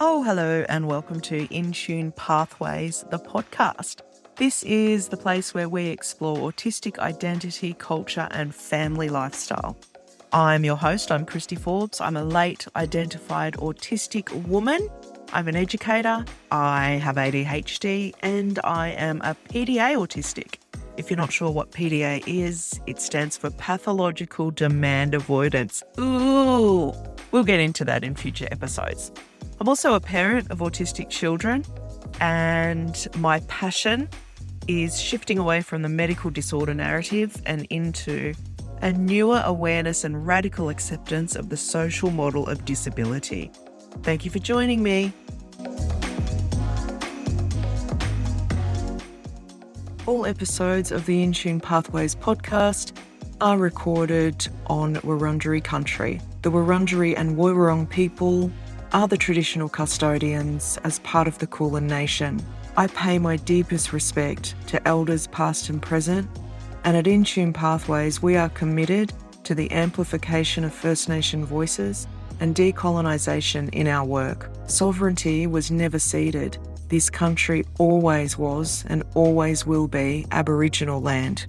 Oh, hello, and welcome to inTune Pathways, the podcast. This is the place where we explore autistic identity, culture, and family lifestyle. I'm your host, I'm Kristy Forbes. I'm a late identified autistic woman. I'm an educator, I have ADHD, and I am a PDA autistic. If you're not sure what PDA is, it stands for pathological demand avoidance. Ooh, we'll get into that in future episodes. I'm also a parent of autistic children, and my passion is shifting away from the medical disorder narrative and into a newer awareness and radical acceptance of the social model of disability. Thank you for joining me. All episodes of the inTune Pathways podcast are recorded on Wurundjeri country. The Wurundjeri and Woiwurrung people are the traditional custodians as part of the Kulin Nation. I pay my deepest respect to elders past and present, and at inTune Pathways, we are committed to the amplification of First Nation voices and decolonisation in our work. Sovereignty was never ceded, this country always was and always will be Aboriginal land.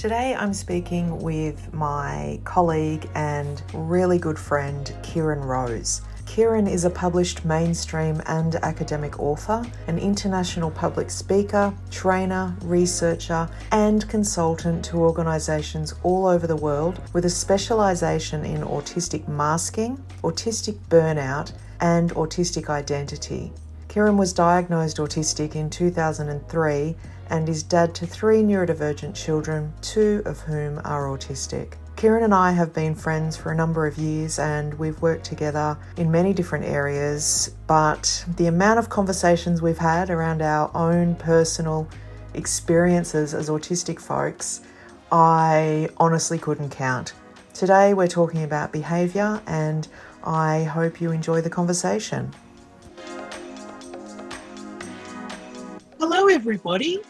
Today I'm speaking with my colleague and really good friend, Kieran Rose. Kieran is a published mainstream and academic author, an international public speaker, trainer, researcher, and consultant to organisations all over the world with a specialisation in autistic masking, autistic burnout, and autistic identity. Kieran was diagnosed autistic in 2003 and is dad to three neurodivergent children, two of whom are autistic. Kieran and I have been friends for a number of years and we've worked together in many different areas, but the amount of conversations we've had around our own personal experiences as autistic folks, I honestly couldn't count. Today we're talking about behaviour and I hope you enjoy the conversation. Hello, everybody.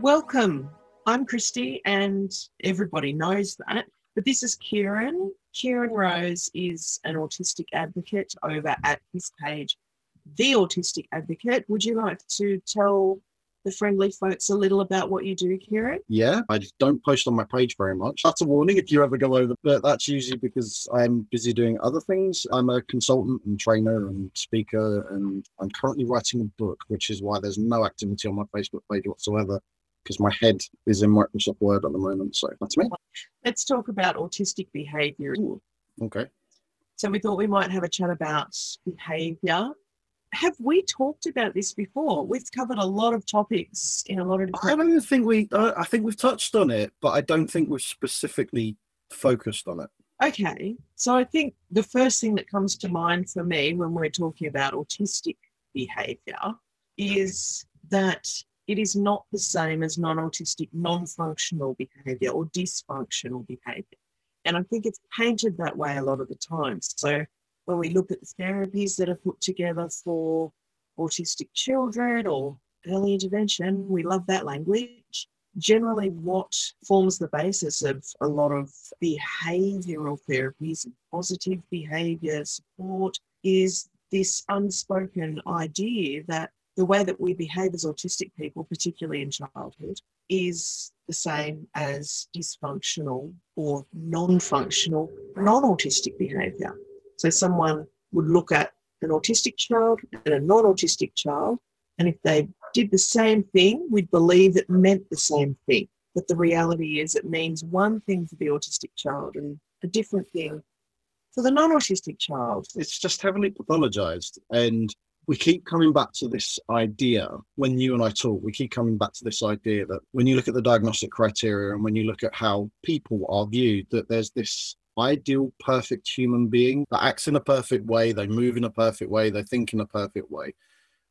Welcome I'm Kristy, and everybody knows that. But this is Kieran. Kieran Rose is an autistic advocate over at his page, The Autistic Advocate. Would you like to tell the friendly folks a little about what you do, Kieran? Yeah, I don't post on my page very much. That's a warning if you ever go over, but that's usually because I'm busy doing other things. I'm a consultant and trainer and speaker, and I'm currently writing a book, which is why there's no activity on my Facebook page whatsoever because my head is in Microsoft Word at the moment. So that's me. Let's talk about autistic behavior. Okay. So we thought we might have a chat about behavior. Have we talked about this before? We've covered a lot of topics in a lot of different. I don't think we. Uh, I think we've touched on it, but I don't think we've specifically focused on it. Okay, so I think the first thing that comes to mind for me when we're talking about autistic behavior is that it is not the same as non autistic, non functional behavior or dysfunctional behavior. And I think it's painted that way a lot of the time. So when we look at the therapies that are put together for autistic children or early intervention, we love that language. Generally, what forms the basis of a lot of behavioral therapies positive behavior support is this unspoken idea that the way that we behave as autistic people, particularly in childhood, is the same as dysfunctional or non functional, non autistic behavior. So someone would look at an autistic child and a non autistic child, and if they did the same thing, we'd believe it meant the same thing. But the reality is, it means one thing for the autistic child and a different thing for the non autistic child. It's just heavily pathologized. And we keep coming back to this idea when you and I talk, we keep coming back to this idea that when you look at the diagnostic criteria and when you look at how people are viewed, that there's this ideal perfect human being that acts in a perfect way, they move in a perfect way, they think in a perfect way.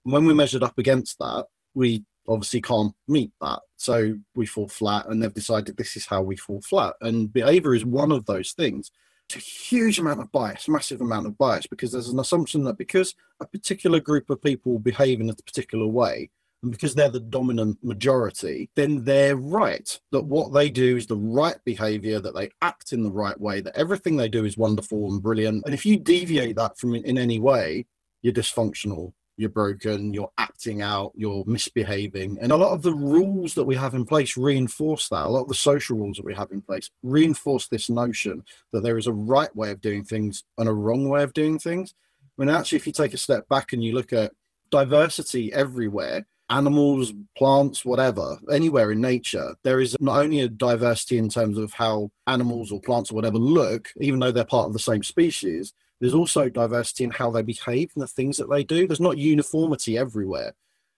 And when we measured up against that, we obviously can't meet that. So we fall flat, and they've decided this is how we fall flat. And behavior is one of those things It's a huge amount of bias, massive amount of bias, because there's an assumption that because a particular group of people behave in a particular way, and because they're the dominant majority, then they're right that what they do is the right behavior, that they act in the right way, that everything they do is wonderful and brilliant. And if you deviate that from in any way, you're dysfunctional you're broken, you're acting out, you're misbehaving. And a lot of the rules that we have in place reinforce that. A lot of the social rules that we have in place reinforce this notion that there is a right way of doing things and a wrong way of doing things. I mean, actually, if you take a step back and you look at diversity everywhere, animals, plants, whatever, anywhere in nature, there is not only a diversity in terms of how animals or plants or whatever look, even though they're part of the same species, there's also diversity in how they behave and the things that they do. There's not uniformity everywhere.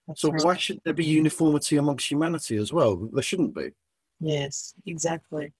That's so right. why should there be uniformity amongst humanity as well? There shouldn't be. Yes, exactly.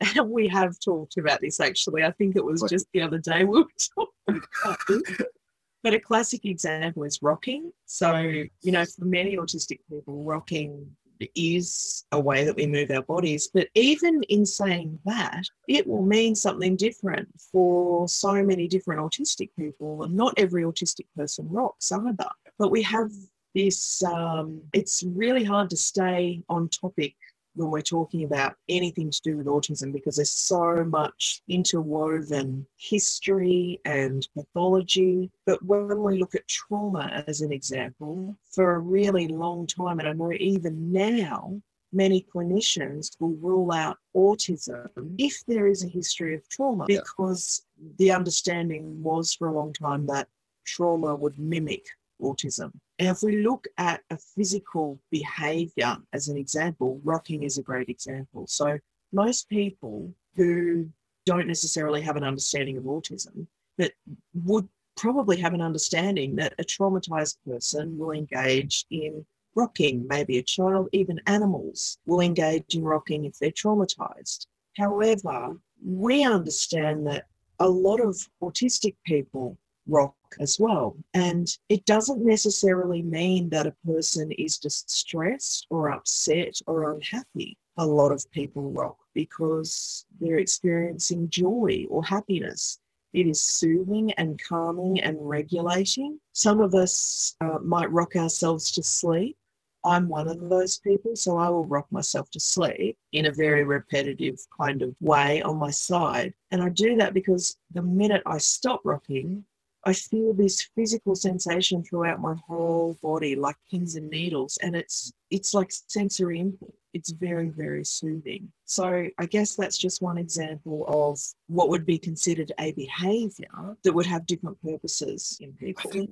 And we have talked about this actually. I think it was just the other day we were talking about this. But a classic example is rocking. So, you know, for many autistic people, rocking is a way that we move our bodies. But even in saying that, it will mean something different for so many different autistic people. And not every autistic person rocks either. But we have this, um, it's really hard to stay on topic when we're talking about anything to do with autism because there's so much interwoven history and pathology. But when we look at trauma as an example, for a really long time, and I know even now, many clinicians will rule out autism if there is a history of trauma because the understanding was for a long time that trauma would mimic autism. And if we look at a physical behavior as an example, rocking is a great example. So most people who don't necessarily have an understanding of autism, but would probably have an understanding that a traumatized person will engage in rocking. Maybe a child, even animals, will engage in rocking if they're traumatized. However, we understand that a lot of autistic people rock as well. And it doesn't necessarily mean that a person is distressed or upset or unhappy. A lot of people rock because they're experiencing joy or happiness. It is soothing and calming and regulating. Some of us uh, might rock ourselves to sleep. I'm one of those people, so I will rock myself to sleep in a very repetitive kind of way on my side. And I do that because the minute I stop rocking, I feel this physical sensation throughout my whole body, like pins and needles, and it's it's like sensory input. It's very very soothing. So I guess that's just one example of what would be considered a behaviour that would have different purposes in people. I think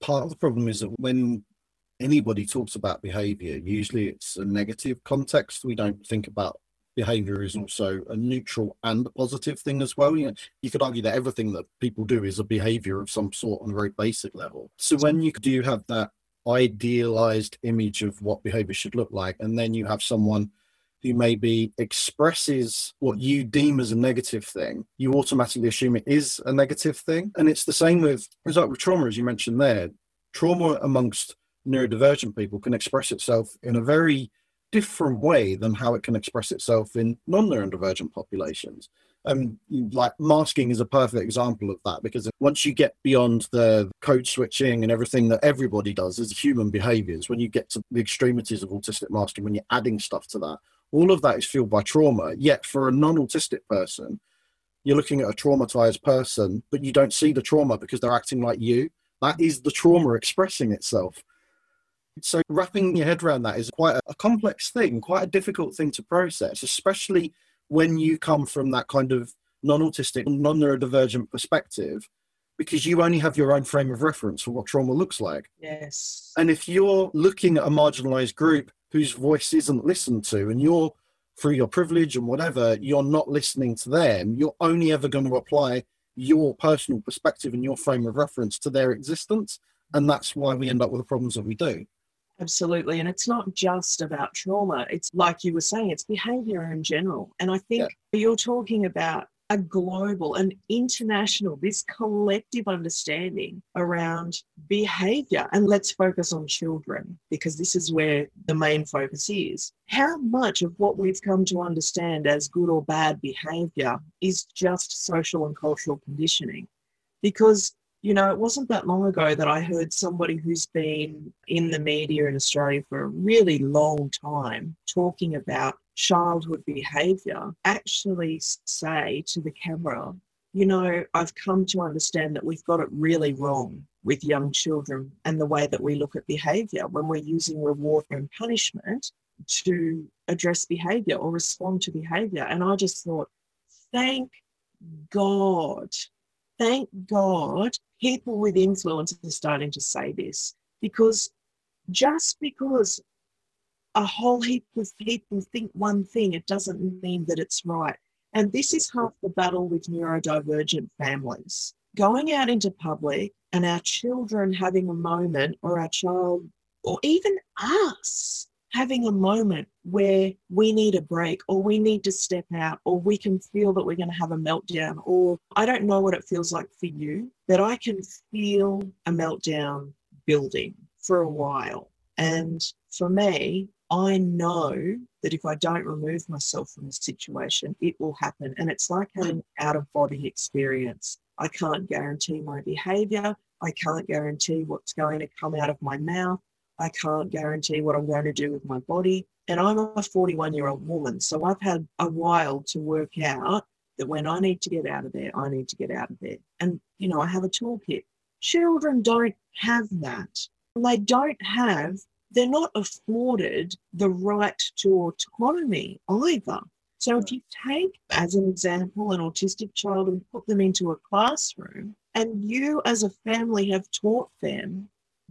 part of the problem is that when anybody talks about behaviour, usually it's a negative context. We don't think about behavior is also a neutral and a positive thing as well. You know, you could argue that everything that people do is a behavior of some sort on a very basic level. So when you do have that idealized image of what behavior should look like, and then you have someone who maybe expresses what you deem as a negative thing, you automatically assume it is a negative thing. And it's the same with, it's like with trauma, as you mentioned there. Trauma amongst neurodivergent people can express itself in a very different way than how it can express itself in non-neurodivergent populations. Um, like masking is a perfect example of that because once you get beyond the code switching and everything that everybody does as human behaviors, when you get to the extremities of autistic masking, when you're adding stuff to that, all of that is fueled by trauma. Yet for a non-autistic person, you're looking at a traumatized person, but you don't see the trauma because they're acting like you. That is the trauma expressing itself. So wrapping your head around that is quite a complex thing, quite a difficult thing to process, especially when you come from that kind of non-autistic, non-neurodivergent perspective, because you only have your own frame of reference for what trauma looks like. Yes. And if you're looking at a marginalized group whose voice isn't listened to, and you're through your privilege and whatever, you're not listening to them, you're only ever going to apply your personal perspective and your frame of reference to their existence. And that's why we end up with the problems that we do. Absolutely. And it's not just about trauma. It's like you were saying, it's behavior in general. And I think yeah. you're talking about a global an international, this collective understanding around behavior. And let's focus on children because this is where the main focus is. How much of what we've come to understand as good or bad behavior is just social and cultural conditioning? Because You know, it wasn't that long ago that I heard somebody who's been in the media in Australia for a really long time talking about childhood behavior actually say to the camera, you know, I've come to understand that we've got it really wrong with young children and the way that we look at behavior when we're using reward and punishment to address behavior or respond to behavior. And I just thought, thank God, thank God people with influence are starting to say this because just because a whole heap of people think one thing, it doesn't mean that it's right. And this is half the battle with neurodivergent families. Going out into public and our children having a moment, or our child, or even us having a moment where we need a break, or we need to step out, or we can feel that we're going to have a meltdown, or I don't know what it feels like for you, but I can feel a meltdown building for a while. And for me, I know that if I don't remove myself from the situation, it will happen. And it's like having out of body experience. I can't guarantee my behavior. I can't guarantee what's going to come out of my mouth. I can't guarantee what I'm going to do with my body. And I'm a 41 year old woman. So I've had a while to work out that when I need to get out of there, I need to get out of there. And, you know, I have a toolkit. Children don't have that. They don't have they're not afforded the right to autonomy either. So if you take, as an example, an autistic child and put them into a classroom, and you as a family have taught them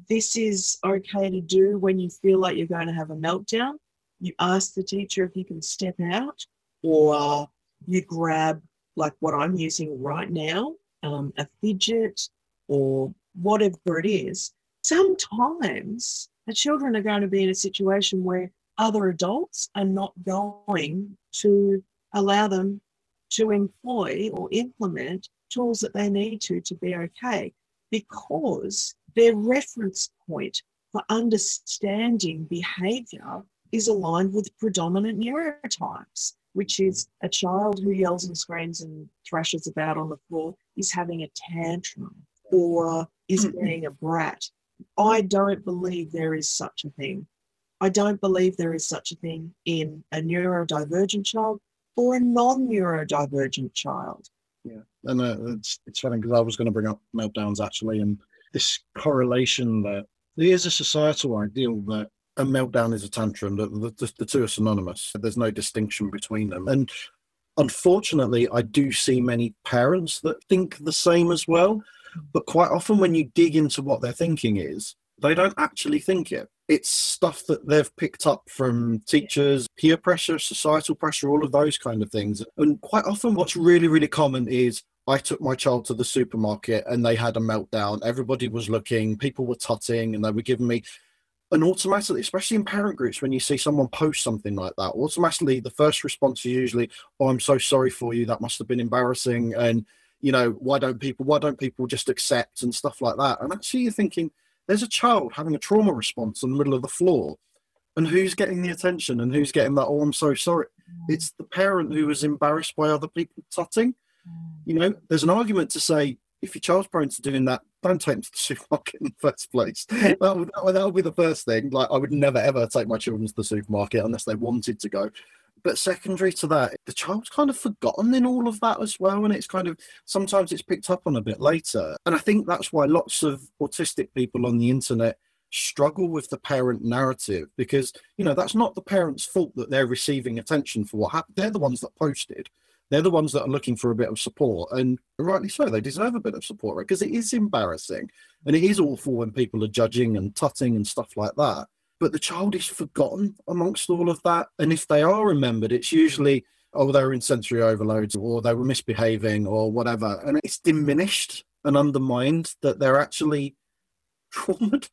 this is okay to do when you feel like you're going to have a meltdown, you ask the teacher if you can step out, or you grab, like what I'm using right now, um, a fidget or whatever it is. Sometimes the children are going to be in a situation where other adults are not going to allow them to employ or implement tools that they need to to be okay because their reference point for understanding behavior is aligned with predominant neurotypes, which is a child who yells and screams and thrashes about on the floor is having a tantrum or is being a brat I don't believe there is such a thing. I don't believe there is such a thing in a neurodivergent child or a non neurodivergent child. Yeah, and uh, it's it's funny because I was going to bring up meltdowns actually, and this correlation that there is a societal ideal that a meltdown is a tantrum, that the, the, the two are synonymous. There's no distinction between them, and unfortunately, I do see many parents that think the same as well. But quite often, when you dig into what their thinking is, they don't actually think it. It's stuff that they've picked up from teachers, peer pressure, societal pressure, all of those kind of things. And quite often, what's really, really common is I took my child to the supermarket and they had a meltdown. Everybody was looking, people were tutting, and they were giving me. And automatically, especially in parent groups, when you see someone post something like that, automatically the first response is usually, "Oh, I'm so sorry for you. That must have been embarrassing." And you know, why don't people why don't people just accept and stuff like that? And actually you're thinking, there's a child having a trauma response in the middle of the floor. And who's getting the attention and who's getting that, oh, I'm so sorry. It's the parent who was embarrassed by other people tutting. You know, there's an argument to say if your child's prone to doing that, don't take them to the supermarket in the first place. that, would, that would be the first thing. Like, I would never ever take my children to the supermarket unless they wanted to go. But secondary to that, the child's kind of forgotten in all of that as well. And it's kind of sometimes it's picked up on a bit later. And I think that's why lots of autistic people on the internet struggle with the parent narrative because, you know, that's not the parent's fault that they're receiving attention for what happened. They're the ones that posted. They're the ones that are looking for a bit of support. And rightly so, they deserve a bit of support, right? Because it is embarrassing and it is awful when people are judging and tutting and stuff like that but the child is forgotten amongst all of that. And if they are remembered, it's usually, oh, they were in sensory overloads or they were misbehaving or whatever. And it's diminished and undermined that they're actually traumatized.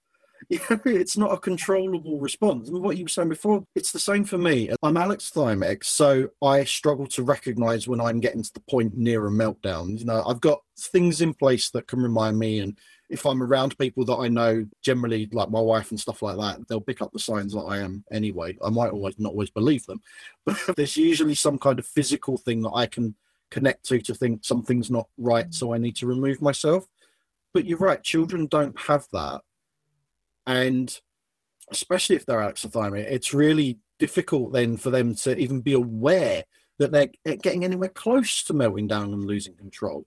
It's not a controllable response. And what you were saying before, it's the same for me. I'm alexithymic, so I struggle to recognize when I'm getting to the point near a meltdown. You know, I've got things in place that can remind me and if I'm around people that I know, generally like my wife and stuff like that, they'll pick up the signs that I am anyway. I might always not always believe them, but there's usually some kind of physical thing that I can connect to to think something's not right, so I need to remove myself. But you're right, children don't have that. And especially if they're alexithymia, it's really difficult then for them to even be aware that they're getting anywhere close to melting down and losing control.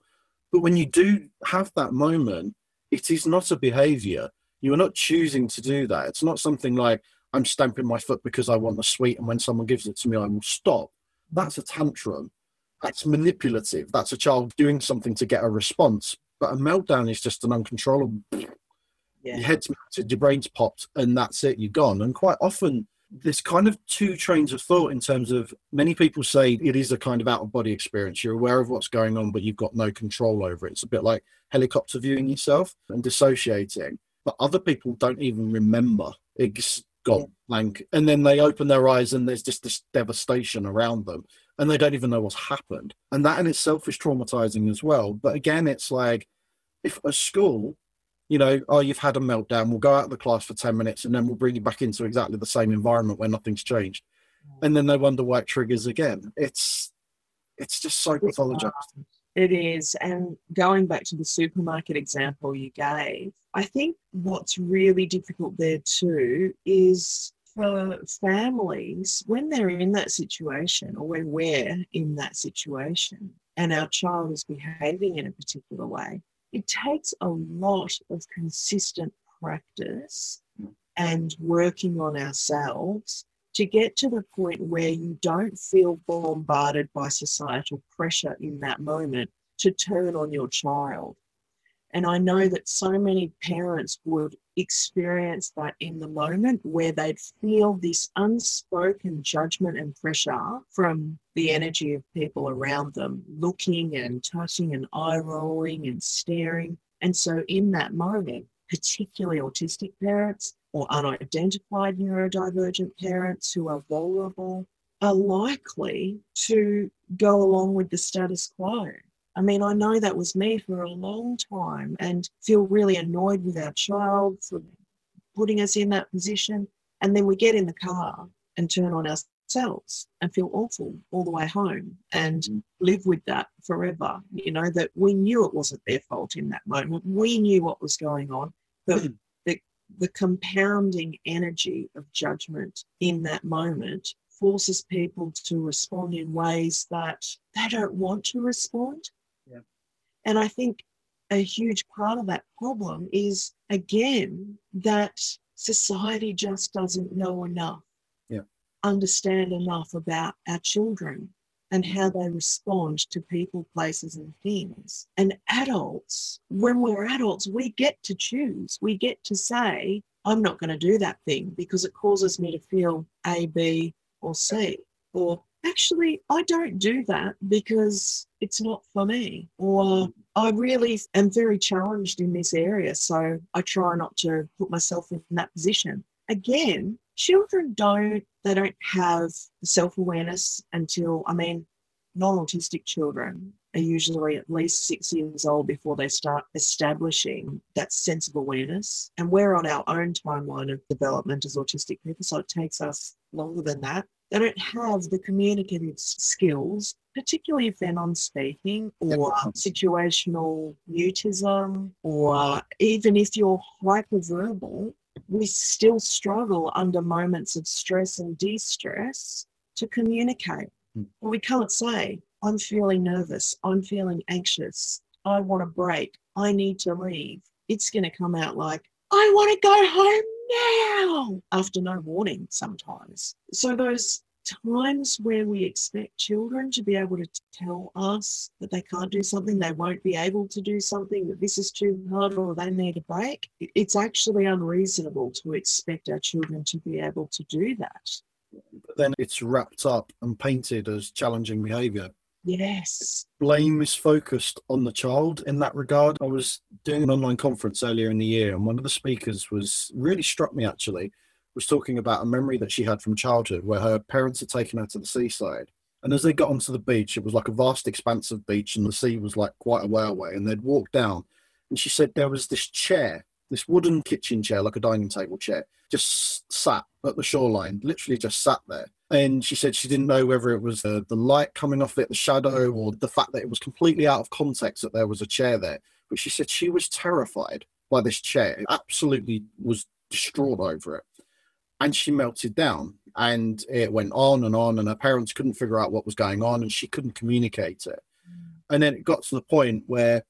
But when you do have that moment, it is not a behavior. You are not choosing to do that. It's not something like I'm stamping my foot because I want the sweet, and when someone gives it to me, I will stop. That's a tantrum. That's manipulative. That's a child doing something to get a response. But a meltdown is just an uncontrollable. Yeah. Your head's melted, your brain's popped, and that's it. You're gone. And quite often, there's kind of two trains of thought in terms of many people say it is a kind of out of body experience. You're aware of what's going on, but you've got no control over it. It's a bit like helicopter viewing yourself and dissociating. But other people don't even remember. It's gone blank. And then they open their eyes and there's just this devastation around them and they don't even know what's happened. And that in itself is traumatizing as well. But again, it's like if a school you know, oh, you've had a meltdown. We'll go out of the class for 10 minutes and then we'll bring you back into exactly the same environment where nothing's changed. Mm. And then they wonder why it triggers again. It's it's just so pathologized. It is. And going back to the supermarket example you gave, I think what's really difficult there too is for families when they're in that situation or when we're in that situation and our child is behaving in a particular way, it takes a lot of consistent practice and working on ourselves to get to the point where you don't feel bombarded by societal pressure in that moment to turn on your child. And I know that so many parents would experience that in the moment where they'd feel this unspoken judgment and pressure from the energy of people around them, looking and touching and eye rolling and staring. And so, in that moment, particularly autistic parents or unidentified neurodivergent parents who are vulnerable are likely to go along with the status quo I mean, I know that was me for a long time and feel really annoyed with our child for putting us in that position. And then we get in the car and turn on ourselves and feel awful all the way home and mm. live with that forever. You know, that we knew it wasn't their fault in that moment. We knew what was going on. But mm. the, the compounding energy of judgment in that moment forces people to respond in ways that they don't want to respond and I think a huge part of that problem is, again, that society just doesn't know enough, yeah. understand enough about our children and how they respond to people, places, and things. And adults, when we're adults, we get to choose. We get to say, I'm not going to do that thing because it causes me to feel A, B, or C. Or actually, I don't do that because it's not for me. Or I really am very challenged in this area. So I try not to put myself in that position. Again, children don't, they don't have self awareness until, I mean, non autistic children are usually at least six years old before they start establishing that sense of awareness. And we're on our own timeline of development as autistic people. So it takes us longer than that. They don't have the communicative skills, particularly if they're non speaking or situational mutism, or even if you're hyperverbal, we still struggle under moments of stress and de stress to communicate. Mm. We can't say, I'm feeling nervous, I'm feeling anxious, I want a break, I need to leave. It's going to come out like, I want to go home now after no warning sometimes. So those times where we expect children to be able to tell us that they can't do something, they won't be able to do something, that this is too hard or they need a break, it's actually unreasonable to expect our children to be able to do that. But then it's wrapped up and painted as challenging behaviour. Yes. Blame is focused on the child in that regard. I was doing an online conference earlier in the year, and one of the speakers was really struck me actually, was talking about a memory that she had from childhood where her parents had taken her to the seaside. And as they got onto the beach, it was like a vast expanse of beach, and the sea was like quite a way away. And they'd walk down, and she said there was this chair, this wooden kitchen chair, like a dining table chair, just sat at the shoreline, literally just sat there and she said she didn't know whether it was uh, the light coming off it, the shadow, or the fact that it was completely out of context that there was a chair there. but she said she was terrified by this chair, it absolutely was distraught over it. And she melted down and it went on and on, and her parents couldn't figure out what was going on and she couldn't communicate it. And then it got to the point where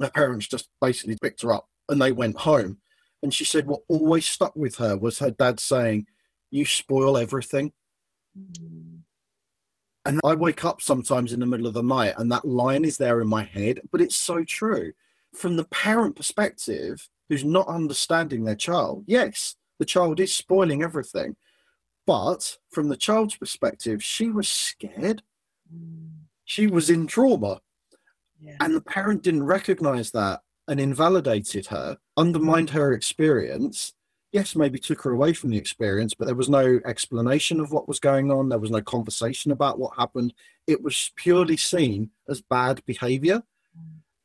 her parents just basically picked her up and they went home. And she said what always stuck with her was her dad saying, You spoil everything. And I wake up sometimes in the middle of the night and that line is there in my head, but it's so true. From the parent perspective, who's not understanding their child, yes, the child is spoiling everything. But from the child's perspective, she was scared. She was in trauma. Yeah. And the parent didn't recognize that and invalidated her, undermined her experience. Yes, maybe took her away from the experience, but there was no explanation of what was going on. There was no conversation about what happened. It was purely seen as bad behavior.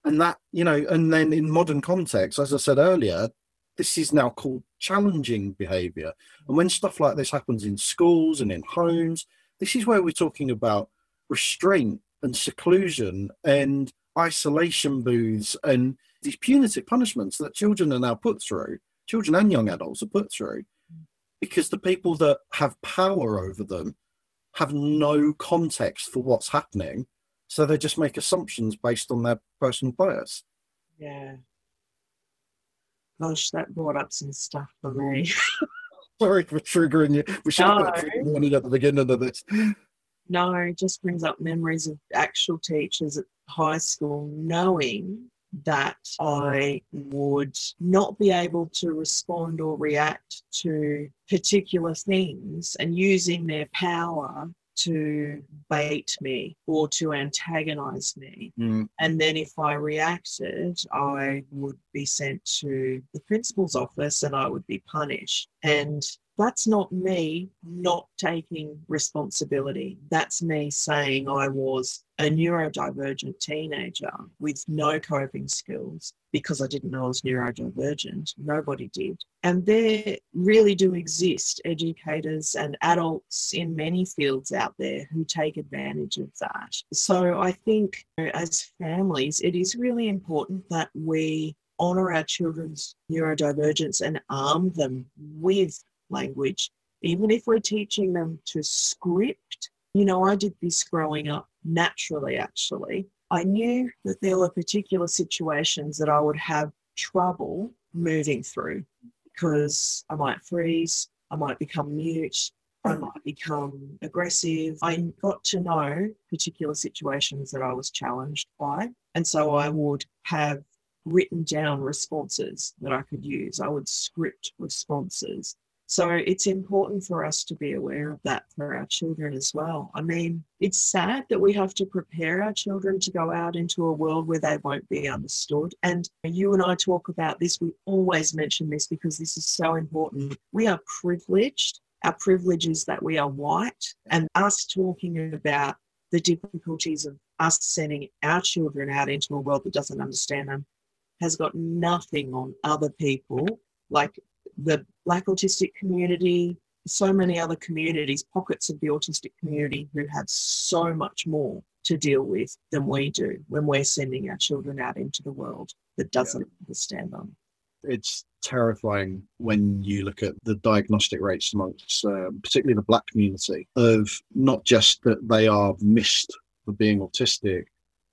And that, you know, and then in modern context, as I said earlier, this is now called challenging behavior. And when stuff like this happens in schools and in homes, this is where we're talking about restraint and seclusion and isolation booths and these punitive punishments that children are now put through, children and young adults are put through, because the people that have power over them have no context for what's happening. So they just make assumptions based on their personal bias. Yeah. Gosh, that brought up some stuff for me. Sorry for triggering you. We should have put warning at the beginning of this. No, it just brings up memories of actual teachers at high school knowing that I would not be able to respond or react to particular things and using their power to bait me or to antagonize me. Mm, And then if I reacted, I would be sent to the principal's office and I would be punished. And that's not me not taking responsibility. That's me saying I was a neurodivergent teenager with no coping skills because I didn't know I was neurodivergent. Nobody did. And there really do exist educators and adults in many fields out there who take advantage of that. So I think as families, it is really important that we honour our children's neurodivergence and arm them with language, even if we're teaching them to script. You know, I did this growing up naturally, actually. I knew that there were particular situations that I would have trouble moving through because I might freeze, I might become mute, I might become aggressive. I got to know particular situations that I was challenged by. And so I would have written down responses that I could use. I would script responses. So it's important for us to be aware of that for our children as well. I mean, it's sad that we have to prepare our children to go out into a world where they won't be understood. And you and I talk about this, we always mention this because this is so important. We are privileged. Our privilege is that we are white, and us talking about the difficulties of us sending our children out into a world that doesn't understand them has got nothing on other people like the black autistic community, so many other communities, pockets of the autistic community who have so much more to deal with than we do when we're sending our children out into the world that doesn't understand them. It's terrifying when you look at the diagnostic rates amongst, uh, particularly the black community, of not just that they are missed for being autistic,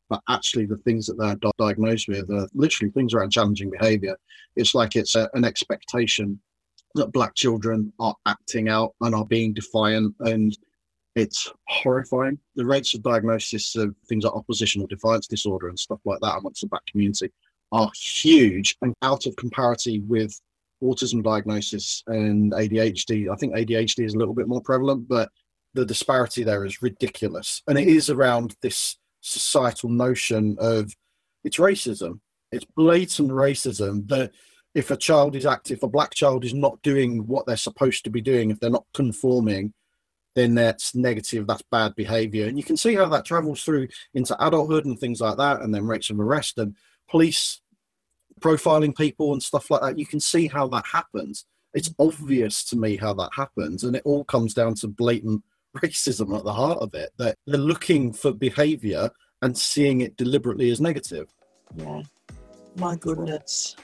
but actually the things that they're diagnosed with are literally things around challenging behavior. It's like it's a, an expectation that black children are acting out and are being defiant and it's horrifying. The rates of diagnosis of things like oppositional defiance disorder and stuff like that amongst the black community are huge and out of comparity with autism diagnosis and ADHD. I think ADHD is a little bit more prevalent, but the disparity there is ridiculous. And it is around this societal notion of it's racism. It's blatant racism that if a child is active, a black child is not doing what they're supposed to be doing, if they're not conforming, then that's negative, that's bad behavior. And you can see how that travels through into adulthood and things like that, and then rates of arrest and police profiling people and stuff like that. You can see how that happens. It's obvious to me how that happens, and it all comes down to blatant racism at the heart of it. That they're looking for behavior and seeing it deliberately as negative. Yeah. My goodness.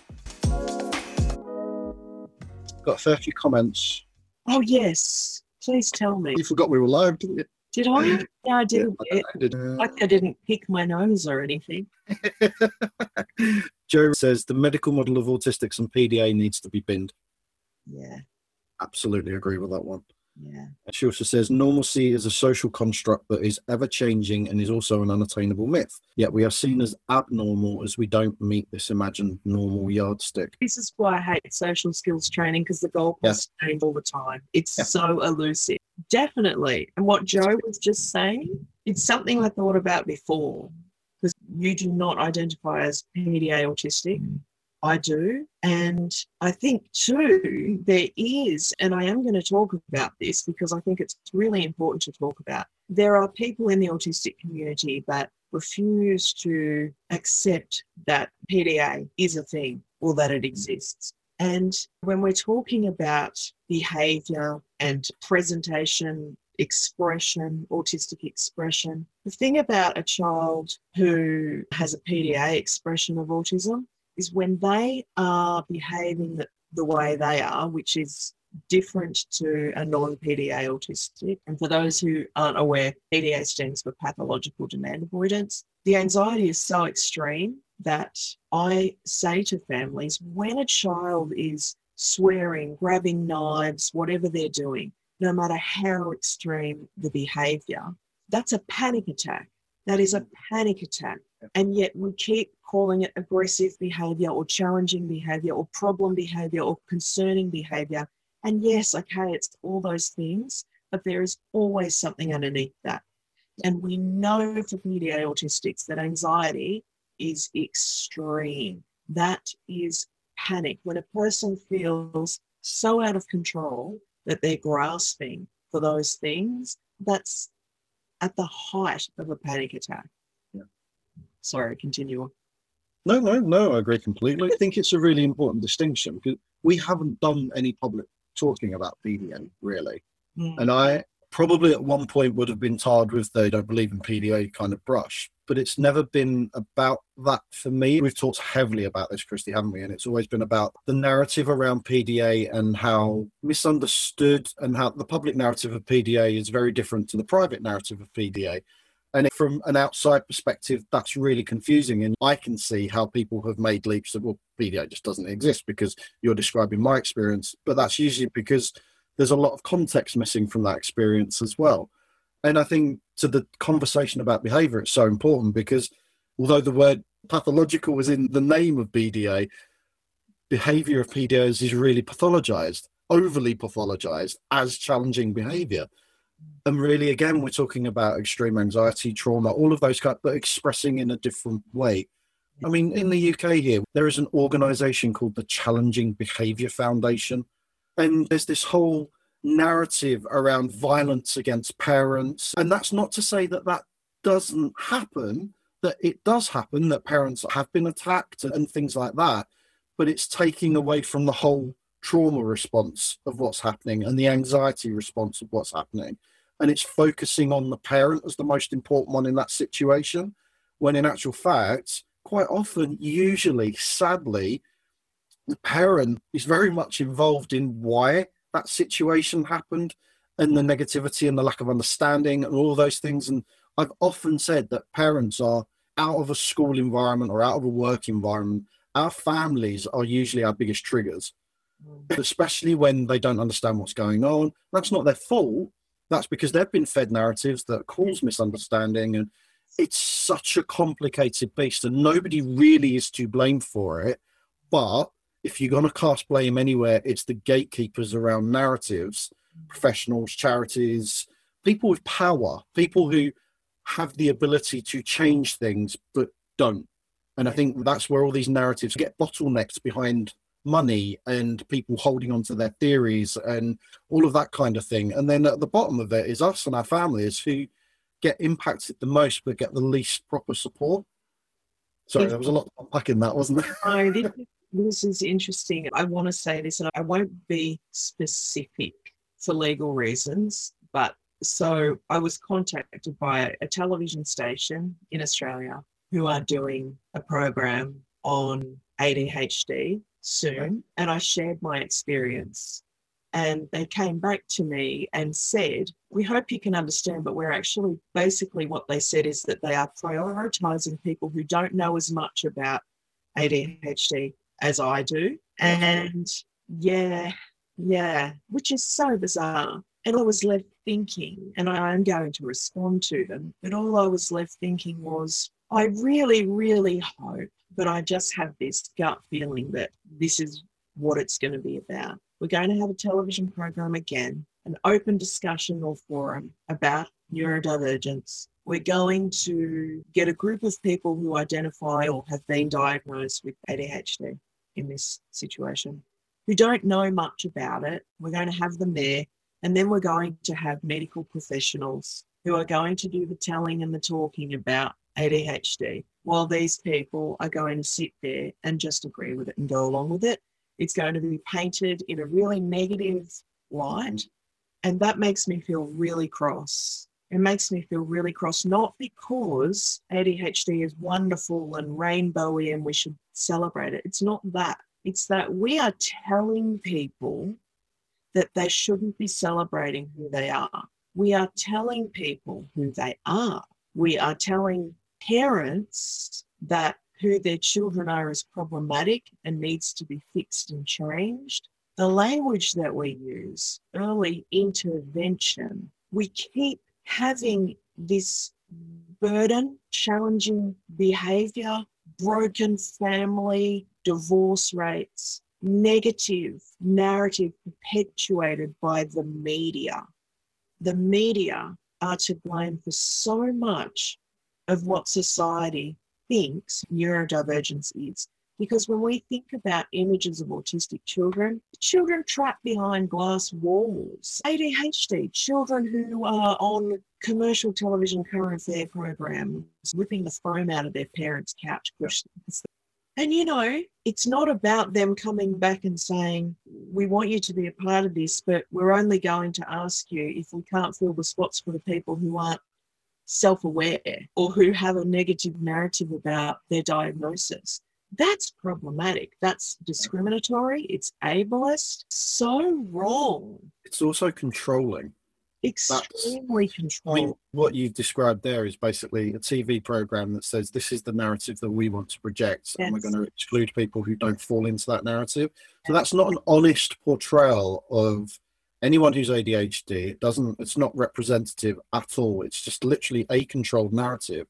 Got a fair few comments. Oh, yes. Please tell me. You forgot we were live, didn't you? Did I? Yeah, I didn't. Yeah, It, I did. Like I didn't pick my nose or anything. Joe says the medical model of autistics and PDA needs to be binned. Yeah, Absolutely agree with that one. Yeah. And she also says normalcy is a social construct that is ever changing and is also an unattainable myth. Yet we are seen as abnormal as we don't meet this imagined normal yardstick. This is why I hate social skills training because the goalposts change all the time. It's Yeah. so elusive. Definitely. And what Joe was just saying, it's something I thought about before because you do not identify as PDA autistic. Mm. I do. And I think too, there is, and I am going to talk about this because I think it's really important to talk about. There are people in the autistic community that refuse to accept that PDA is a thing or that it exists. And when we're talking about behavior and presentation, expression, autistic expression, the thing about a child who has a PDA expression of autism is when they are behaving the, the way they are, which is different to a non PDA autistic. And for those who aren't aware, PDA stands for pathological demand avoidance. The anxiety is so extreme that I say to families when a child is swearing, grabbing knives, whatever they're doing, no matter how extreme the behavior, that's a panic attack. That is a panic attack. And yet we keep calling it aggressive behavior or challenging behavior or problem behavior or concerning behavior. And yes, okay, it's all those things, but there is always something underneath that. And we know for PDA autistics that anxiety is extreme. That is panic. When a person feels so out of control that they're grasping for those things, that's at the height of a panic attack. Sorry, continue. on. No, no, no, I agree completely. I think it's a really important distinction because we haven't done any public talking about PDA really. Mm. And I probably at one point would have been tarred with they don't believe in PDA kind of brush, but it's never been about that for me. We've talked heavily about this, Kristy, haven't we? And it's always been about the narrative around PDA and how misunderstood and how the public narrative of PDA is very different to the private narrative of PDA. And from an outside perspective, that's really confusing. And I can see how people have made leaps that, well, PDA just doesn't exist because you're describing my experience. But that's usually because there's a lot of context missing from that experience as well. And I think to the conversation about behavior, it's so important because although the word pathological was in the name of PDA, behavior of PDAs is really pathologized, overly pathologized as challenging behavior. And really, again, we're talking about extreme anxiety, trauma, all of those kind, but expressing in a different way. I mean, in the UK here, there is an organization called the Challenging Behavior Foundation. And there's this whole narrative around violence against parents. And that's not to say that that doesn't happen, that it does happen, that parents have been attacked and things like that. But it's taking away from the whole trauma response of what's happening and the anxiety response of what's happening. And it's focusing on the parent as the most important one in that situation, when in actual fact, quite often, usually, sadly, the parent is very much involved in why that situation happened and the negativity and the lack of understanding and all those things. And I've often said that parents are out of a school environment or out of a work environment. Our families are usually our biggest triggers, especially when they don't understand what's going on. That's not their fault. That's because they've been fed narratives that cause misunderstanding. And it's such a complicated beast, and nobody really is to blame for it. But if you're going to cast blame anywhere, it's the gatekeepers around narratives, professionals, charities, people with power, people who have the ability to change things but don't. And I think that's where all these narratives get bottlenecked behind money and people holding on to their theories and all of that kind of thing. And then at the bottom of it is us and our families who get impacted the most but get the least proper support. Sorry, there was a lot to unpack in that, wasn't there? No, this, this is interesting. I want to say this, and I won't be specific for legal reasons, but so I was contacted by a television station in Australia who are doing a program on ADHD soon, and I shared my experience. And they came back to me and said, We hope you can understand, but we're actually basically what they said is that they are prioritizing people who don't know as much about ADHD as I do. And yeah, yeah, which is so bizarre. And I was left thinking, and I am going to respond to them, but all I was left thinking was, I really, really hope, but I just have this gut feeling that this is what it's going to be about. We're going to have a television program again, an open discussion or forum about neurodivergence. We're going to get a group of people who identify or have been diagnosed with ADHD in this situation who don't know much about it. We're going to have them there. And then we're going to have medical professionals who are going to do the telling and the talking about ADHD, while these people are going to sit there and just agree with it and go along with it. It's going to be painted in a really negative light. And that makes me feel really cross. It makes me feel really cross, not because ADHD is wonderful and rainbowy and we should celebrate it. It's not that. It's that we are telling people that they shouldn't be celebrating who they are. We are telling people who they are. We are telling parents that who their children are is problematic and needs to be fixed and changed. The language that we use, early intervention, we keep having this burden, challenging behavior, broken family, divorce rates, negative narrative perpetuated by the media. The media are to blame for so much of what society thinks neurodivergence is. Because when we think about images of autistic children, children trapped behind glass walls, ADHD, children who are on commercial television current affair programs, ripping the foam out of their parents' couch cushions. And you know, it's not about them coming back and saying, We want you to be a part of this, but we're only going to ask you if we can't fill the spots for the people who aren't self aware or who have a negative narrative about their diagnosis. That's problematic. That's discriminatory. It's ableist. So wrong. It's also controlling. Extremely controlling. I mean, what you've described there is basically a TV program that says this is the narrative that we want to project, yes. and we're going to exclude people who don't fall into that narrative. So that's not an honest portrayal of anyone who's ADHD, it doesn't it's not representative at all. It's just literally a controlled narrative,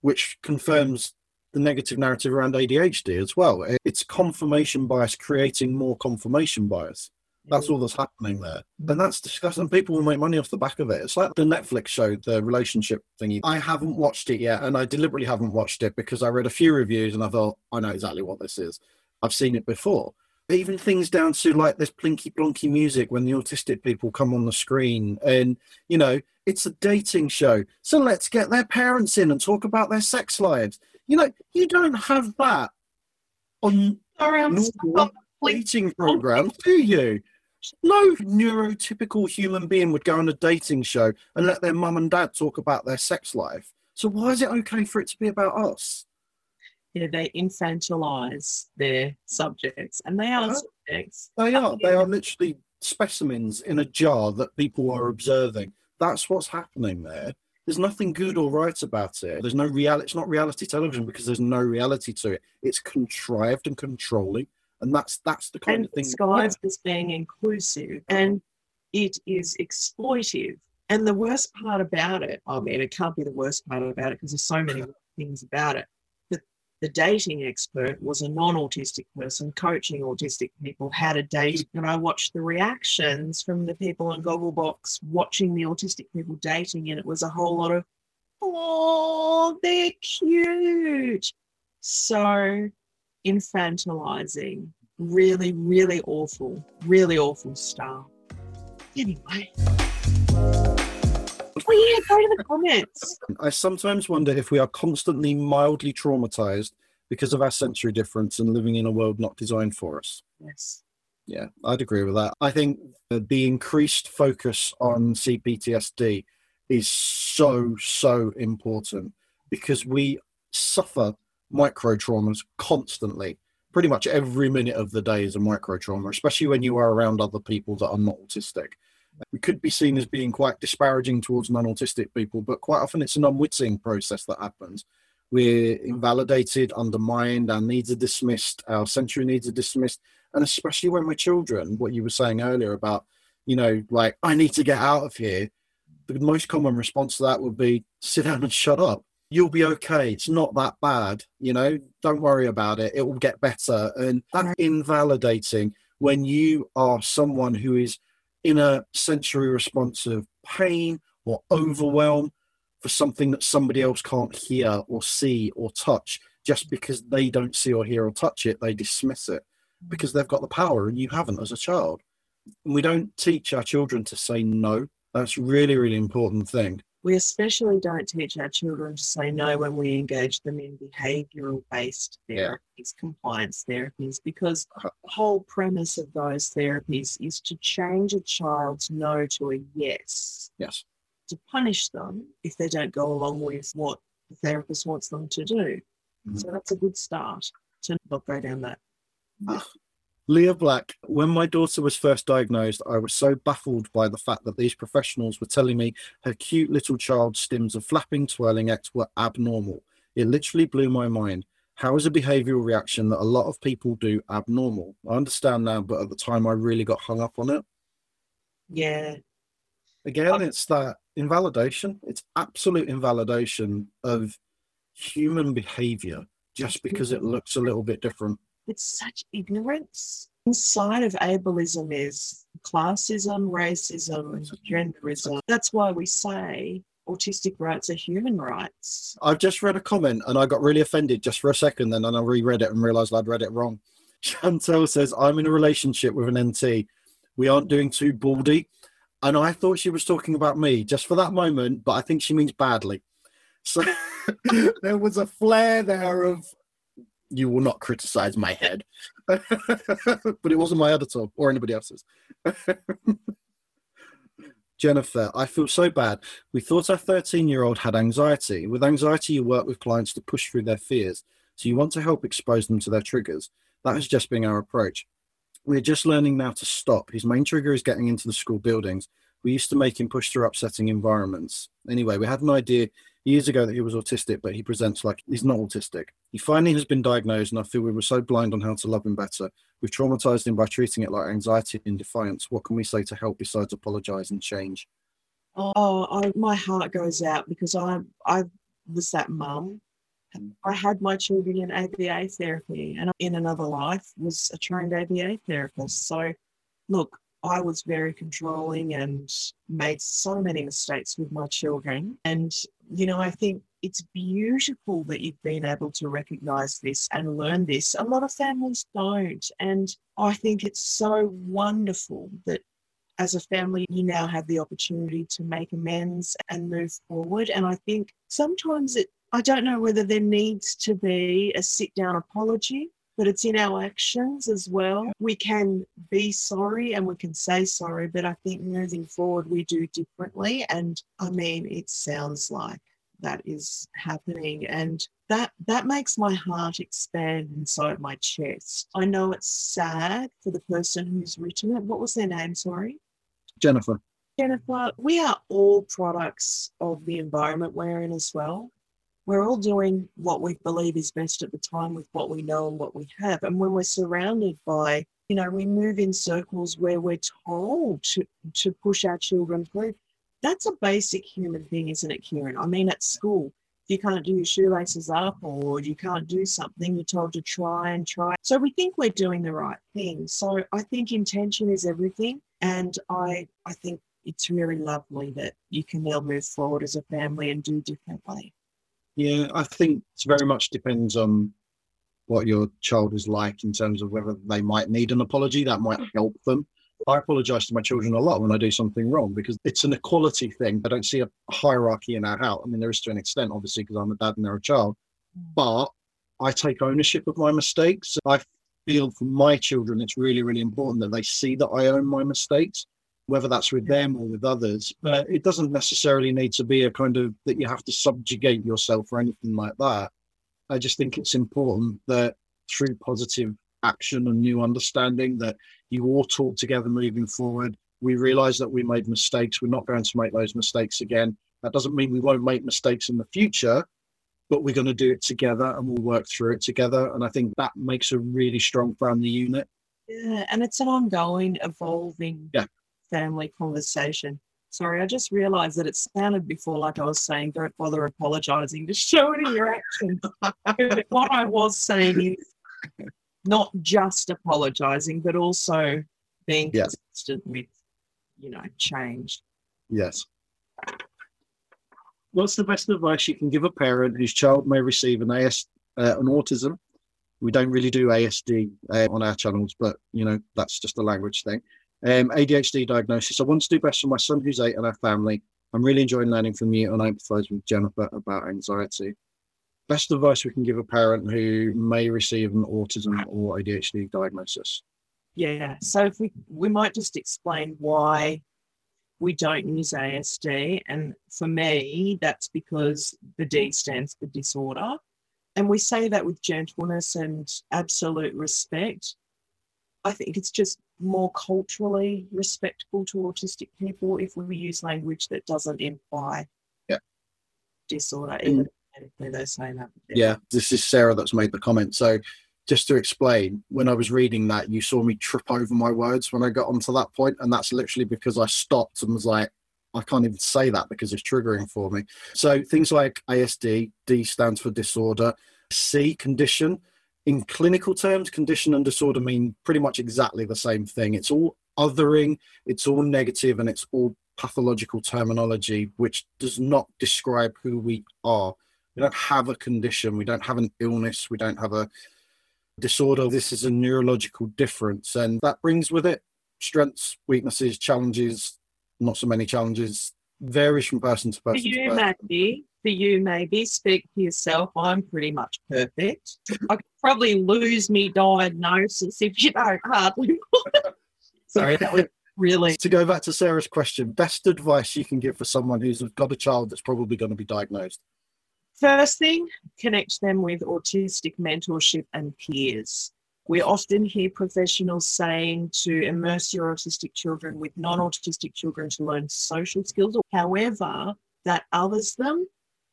which confirms the negative narrative around ADHD as well. It's confirmation bias creating more confirmation bias. That's all that's happening there. And that's disgusting. People will make money off the back of it. It's like the Netflix show, the relationship thingy. I haven't watched it yet, and I deliberately haven't watched it because I read a few reviews and I thought, I know exactly what this is. I've seen it before even things down to like this plinky plonky music when the autistic people come on the screen. And you know it's a dating show. So let's get their parents in and talk about their sex lives. You know you don't have that on normal dating programs do you? No neurotypical human being would go on a dating show and let their mum and dad talk about their sex life. So why is it okay for it to be about us yeah, they infantilize their subjects, and they are oh. subjects. They are. They are literally specimens in a jar that people are observing. That's what's happening there. There's nothing good or right about it. There's no reality. It's not reality television because there's no reality to it. It's contrived and controlling, and that's that's the kind and of thing. Disguised as being inclusive, and it is exploitive. And the worst part about it, I mean, it can't be the worst part about it because there's so many things about it the dating expert was a non autistic person coaching autistic people how to date. And I watched the reactions from the people on Gogglebox watching the autistic people dating, and it was a whole lot of, oh, they're cute. So infantilizing, really, really awful, really awful stuff. Anyway. Yeah, go to the comments. I sometimes wonder if we are constantly mildly traumatized because of our sensory difference and living in a world not designed for us. Yes. Yeah, I'd agree with that. I think the increased focus on CPTSD is so, so important because we suffer micro traumas constantly. Pretty much every minute of the day is a micro trauma, especially when you are around other people that are not autistic. We could be seen as being quite disparaging towards non autistic people, but quite often it's an unwitting process that happens. We're invalidated, undermined, our needs are dismissed, our sensory needs are dismissed. And especially when we're children, what you were saying earlier about, you know, like, I need to get out of here. The most common response to that would be sit down and shut up you'll be okay. It's not that bad. You know, don't worry about it. It will get better. And that's invalidating when you are someone who is in a sensory response of pain or overwhelm for something that somebody else can't hear or see or touch just because they don't see or hear or touch it, they dismiss it because they've got the power and you haven't as a child. And we don't teach our children to say no. That's really, really important thing. We especially don't teach our children to say no when we engage them in behavioral based therapies, yeah. compliance therapies, because the whole premise of those therapies is to change a child's no to a yes. Yes. To punish them if they don't go along with what the therapist wants them to do. Mm-hmm. So that's a good start to not go down that. Leah Black, when my daughter was first diagnosed, I was so baffled by the fact that these professionals were telling me her cute little child's stims of flapping, twirling acts were abnormal. It literally blew my mind. How is a behavioral reaction that a lot of people do abnormal? I understand now, but at the time I really got hung up on it. Yeah. Again, um, it's that invalidation. It's absolute invalidation of human behavior just because it mm-hmm. looks a little bit different it's such ignorance. Inside of ableism is classism, racism, genderism. That's why we say autistic rights are human rights. I've just read a comment and I got really offended just for a second, then and I reread it and realized I'd read it wrong. Chantel says, I'm in a relationship with an NT. We aren't doing too baldy. And I thought she was talking about me just for that moment, but I think she means badly. So there was a flare there of you will not criticize my head. but it wasn't my editor or anybody else's. Jennifer, I feel so bad. We thought our 13 year old had anxiety. With anxiety, you work with clients to push through their fears. So you want to help expose them to their triggers. That has just been our approach. We're just learning now to stop. His main trigger is getting into the school buildings. We used to make him push through upsetting environments. Anyway, we had an idea years ago that he was autistic, but he presents like he's not autistic. He finally has been diagnosed, and I feel we were so blind on how to love him better. We've traumatized him by treating it like anxiety and defiance. What can we say to help besides apologize and change? Oh, I, my heart goes out because I I was that mum. I had my children in ABA therapy, and in another life was a trained ABA therapist. So, look, I was very controlling and made so many mistakes with my children. And, you know, I think it's beautiful that you've been able to recognize this and learn this. A lot of families don't. And I think it's so wonderful that as a family, you now have the opportunity to make amends and move forward. And I think sometimes it, I don't know whether there needs to be a sit down apology but it's in our actions as well. We can be sorry and we can say sorry, but I think moving forward we do differently. And I mean, it sounds like that is happening. And that that makes my heart expand inside my chest. I know it's sad for the person who's written it. What was their name? Sorry. Jennifer. Jennifer we are all products of the environment we're in as well we're all doing what we believe is best at the time with what we know and what we have. And when we're surrounded by, you know, we move in circles where we're told to, to push our children through. That's a basic human thing, isn't it, Kieran? I mean, at school, if you can't do your shoelaces up or you can't do something, you're told to try and try. So we think we're doing the right thing. So I think intention is everything. And I, I think it's really lovely that you can now move forward as a family and do differently. Yeah, I think it very much depends on what your child is like in terms of whether they might need an apology. That might help them. I apologize to my children a lot when I do something wrong because it's an equality thing. I don't see a hierarchy in our house. I mean, there is to an extent, obviously, because I'm a dad and they're a child, but I take ownership of my mistakes. I feel for my children, it's really, really important that they see that I own my mistakes whether that's with them or with others. But it doesn't necessarily need to be a kind of that you have to subjugate yourself or anything like that. I just think it's important that through positive action and new understanding that you all talk together moving forward. We realize that we made mistakes. We're not going to make those mistakes again. That doesn't mean we won't make mistakes in the future, but we're going to do it together and we'll work through it together. And I think that makes a really strong family unit. Yeah, and it's an ongoing, evolving Yeah. Family conversation. Sorry, I just realized that it sounded before like I was saying, don't bother apologizing, just show it in your actions. what I was saying is not just apologizing, but also being Yeah. consistent with, you know, change. Yes. What's the best advice you can give a parent whose child may receive an AS, uh, an autism? We don't really do ASD uh, on our channels, but you know that's just a language thing. Um, ADHD diagnosis. I want to do best for my son who's eight and our family. I'm really enjoying learning from you, and I empathise with Jennifer about anxiety. Best advice we can give a parent who may receive an autism or ADHD diagnosis. Yeah. So if we we might just explain why we don't use ASD. And for me, that's because the D stands for disorder. And we say that with gentleness and absolute respect. I think it's just more culturally respectful to autistic people if we use language that doesn't imply Yeah. disorder, mm. even if they're saying that. Yeah, this is Sarah that's made the comment. So, just to explain, when I was reading that, you saw me trip over my words when I got onto that point, and that's literally because I stopped and was like, I can't even say that because it's triggering for me. So, things like ASD, D stands for disorder, C, condition. In clinical terms, condition and disorder mean pretty much exactly the same thing. It's all othering, it's all negative, and it's all pathological terminology, which does not describe who we are. We don't have a condition, we don't have an illness, we don't have a disorder. This is a neurological difference, and that brings with it strengths, weaknesses, challenges, not so many challenges, varies from person to person. to you, person. For you, maybe. Speak for yourself. I'm pretty much perfect. I could probably lose me diagnosis if you don't hardly. Sorry, that was really. To go back to Sarah's question, best advice you can give for someone who's got a child that's probably going to be diagnosed. First thing, connect them with autistic mentorship and peers. We often hear professionals saying to immerse your autistic children with non autistic children to learn social skills. However, that others them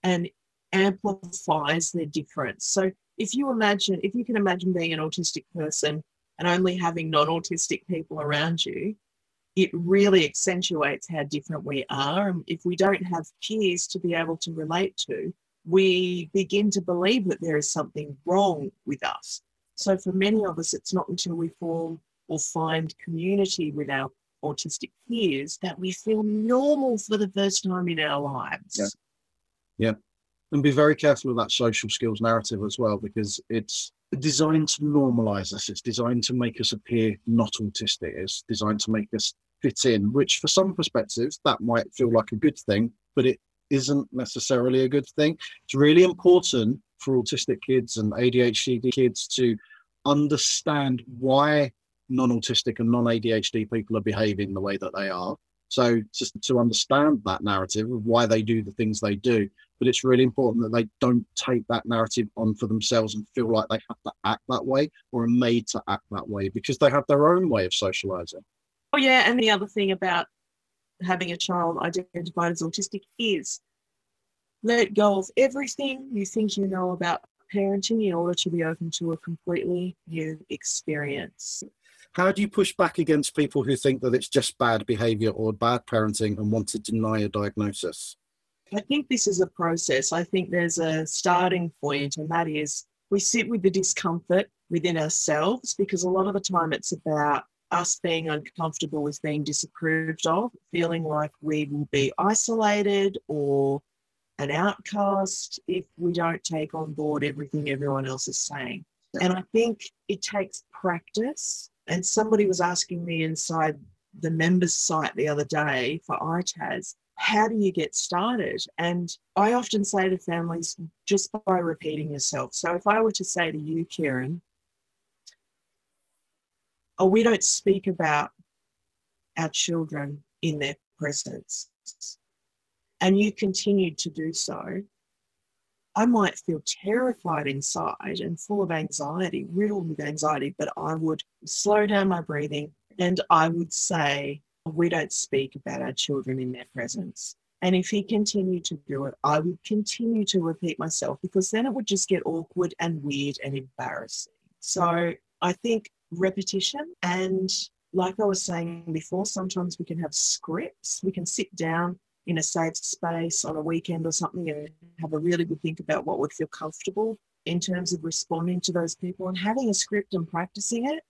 and amplifies their difference. So, if you imagine, if you can imagine being an autistic person and only having non autistic people around you, it really accentuates how different we are. And if we don't have peers to be able to relate to, we begin to believe that there is something wrong with us. So, for many of us, it's not until we form or find community with our autistic peers that we feel normal for the first time in our lives. Yeah. And be very careful of that social skills narrative as well because it's designed to normalize us. It's designed to make us appear not autistic. It's designed to make us fit in which for some perspectives that might feel like a good thing but it isn't necessarily a good thing. It's really important for autistic kids and adhd kids to understand why non-autistic and non-adhd people are behaving the way that they are so just to understand that narrative of why they do the things they do but it's really important that they don't take that narrative on for themselves and feel like they have to act that way or are made to act that way because they have their own way of socializing. Oh, yeah. And the other thing about having a child identified as autistic is let go of everything you think you know about parenting in order to be open to a completely new experience. How do you push back against people who think that it's just bad behavior or bad parenting and want to deny a diagnosis? I think this is a process. I think there's a starting point, and that is we sit with the discomfort within ourselves because a lot of the time it's about us being uncomfortable with being disapproved of, feeling like we will be isolated or an outcast if we don't take on board everything everyone else is saying. And I think it takes practice. And somebody was asking me inside the members site the other day for ITAS, how do you get started? And I often say to families, just by repeating yourself. So if I were to say to you, Kieran, oh, we don't speak about our children in their presence, and you continued to do so, I might feel terrified inside and full of anxiety, riddled with anxiety, but I would slow down my breathing and I would say, We don't speak about our children in their presence. And if he continued to do it, I would continue to repeat myself because then it would just get awkward and weird and embarrassing. So I think repetition and like I was saying before, sometimes we can have scripts. We can sit down in a safe space on a weekend or something and have a really good think about what would feel comfortable in terms of responding to those people and having a script and practicing it.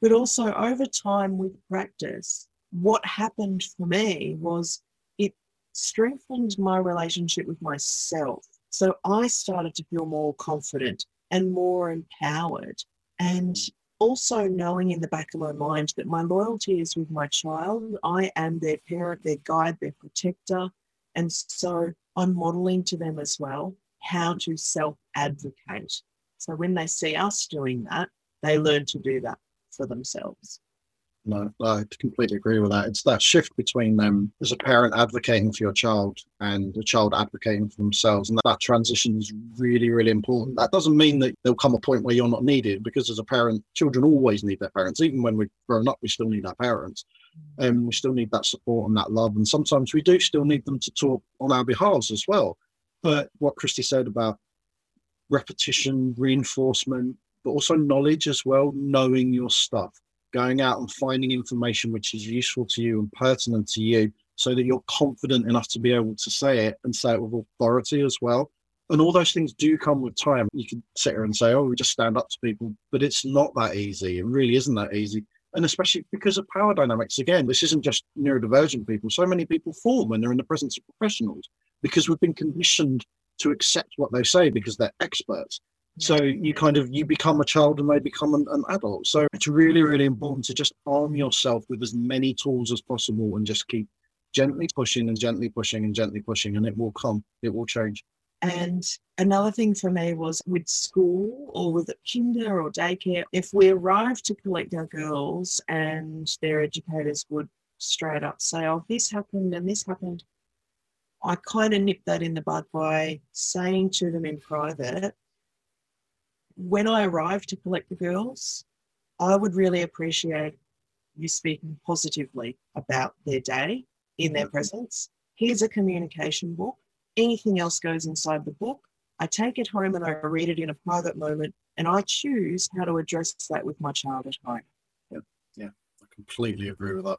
But also over time with practice, what happened for me was it strengthened my relationship with myself. So I started to feel more confident and more empowered. And also knowing in the back of my mind that my loyalty is with my child. I am their parent, their guide, their protector. And so I'm modeling to them as well how to self advocate. So when they see us doing that, they learn to do that for themselves. No, I completely agree with that. It's that shift between them as a parent advocating for your child and a child advocating for themselves. And that transition is really, really important. That doesn't mean that there'll come a point where you're not needed because as a parent, children always need their parents. Even when we've grown up, we still need our parents. And um, we still need that support and that love. And sometimes we do still need them to talk on our behalves as well. But what Kristy said about repetition, reinforcement, but also knowledge as well, knowing your stuff going out and finding information which is useful to you and pertinent to you so that you're confident enough to be able to say it and say it with authority as well. And all those things do come with time. You can sit here and say, oh, we just stand up to people, but it's not that easy. It really isn't that easy. And especially because of power dynamics. Again, this isn't just neurodivergent people. So many people fall when they're in the presence of professionals because we've been conditioned to accept what they say because they're experts. So you kind of you become a child and they become an, an, adult. So it's really, really important to just arm yourself with as many tools as possible and just keep gently pushing and gently pushing and gently pushing and it will come. It will change. And another thing for me was with school or with kinder or daycare, if we arrived to collect our girls and their educators would straight up say, Oh, this happened and this happened. I kind of nipped that in the bud by saying to them in private, when I arrive to collect the girls, I would really appreciate you speaking positively about their day in their mm-hmm. presence. Here's a communication book. Anything else goes inside the book. I take it home and I read it in a private moment and I choose how to address that with my child at home. Yeah, yeah, I completely agree with that.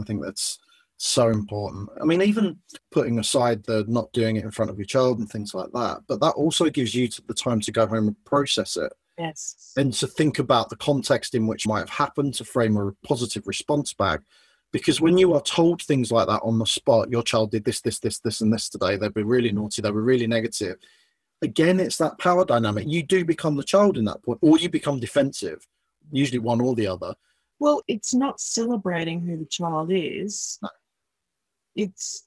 I think that's so important. I mean, even putting aside the not doing it in front of your child and things like that, but that also gives you the time to go home and process it. Yes. And to think about the context in which might have happened to frame a positive response back. Because when you are told things like that on the spot, your child did this, this, this, this, and this today, they've been really naughty, they were really negative. Again, it's that power dynamic. You do become the child in that point, or you become defensive, usually one or the other. Well, it's not celebrating who the child is. No it's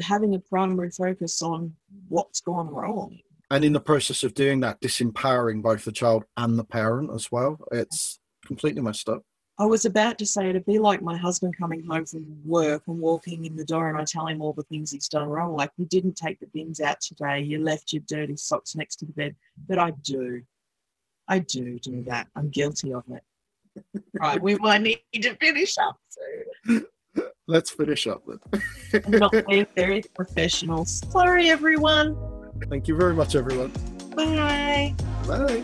having a primary focus on what's gone wrong. And in the process of doing that, disempowering both the child and the parent as well. It's completely messed up. I was about to say it'd be like my husband coming home from work and walking in the door and I tell him all the things he's done wrong. Like you didn't take the bins out today, you left your dirty socks next to the bed. But I do. I do do that. I'm guilty of it. right, we might need to finish up soon. Let's finish up then. Not very professional. Sorry, everyone. Thank you very much, everyone. Bye. Bye.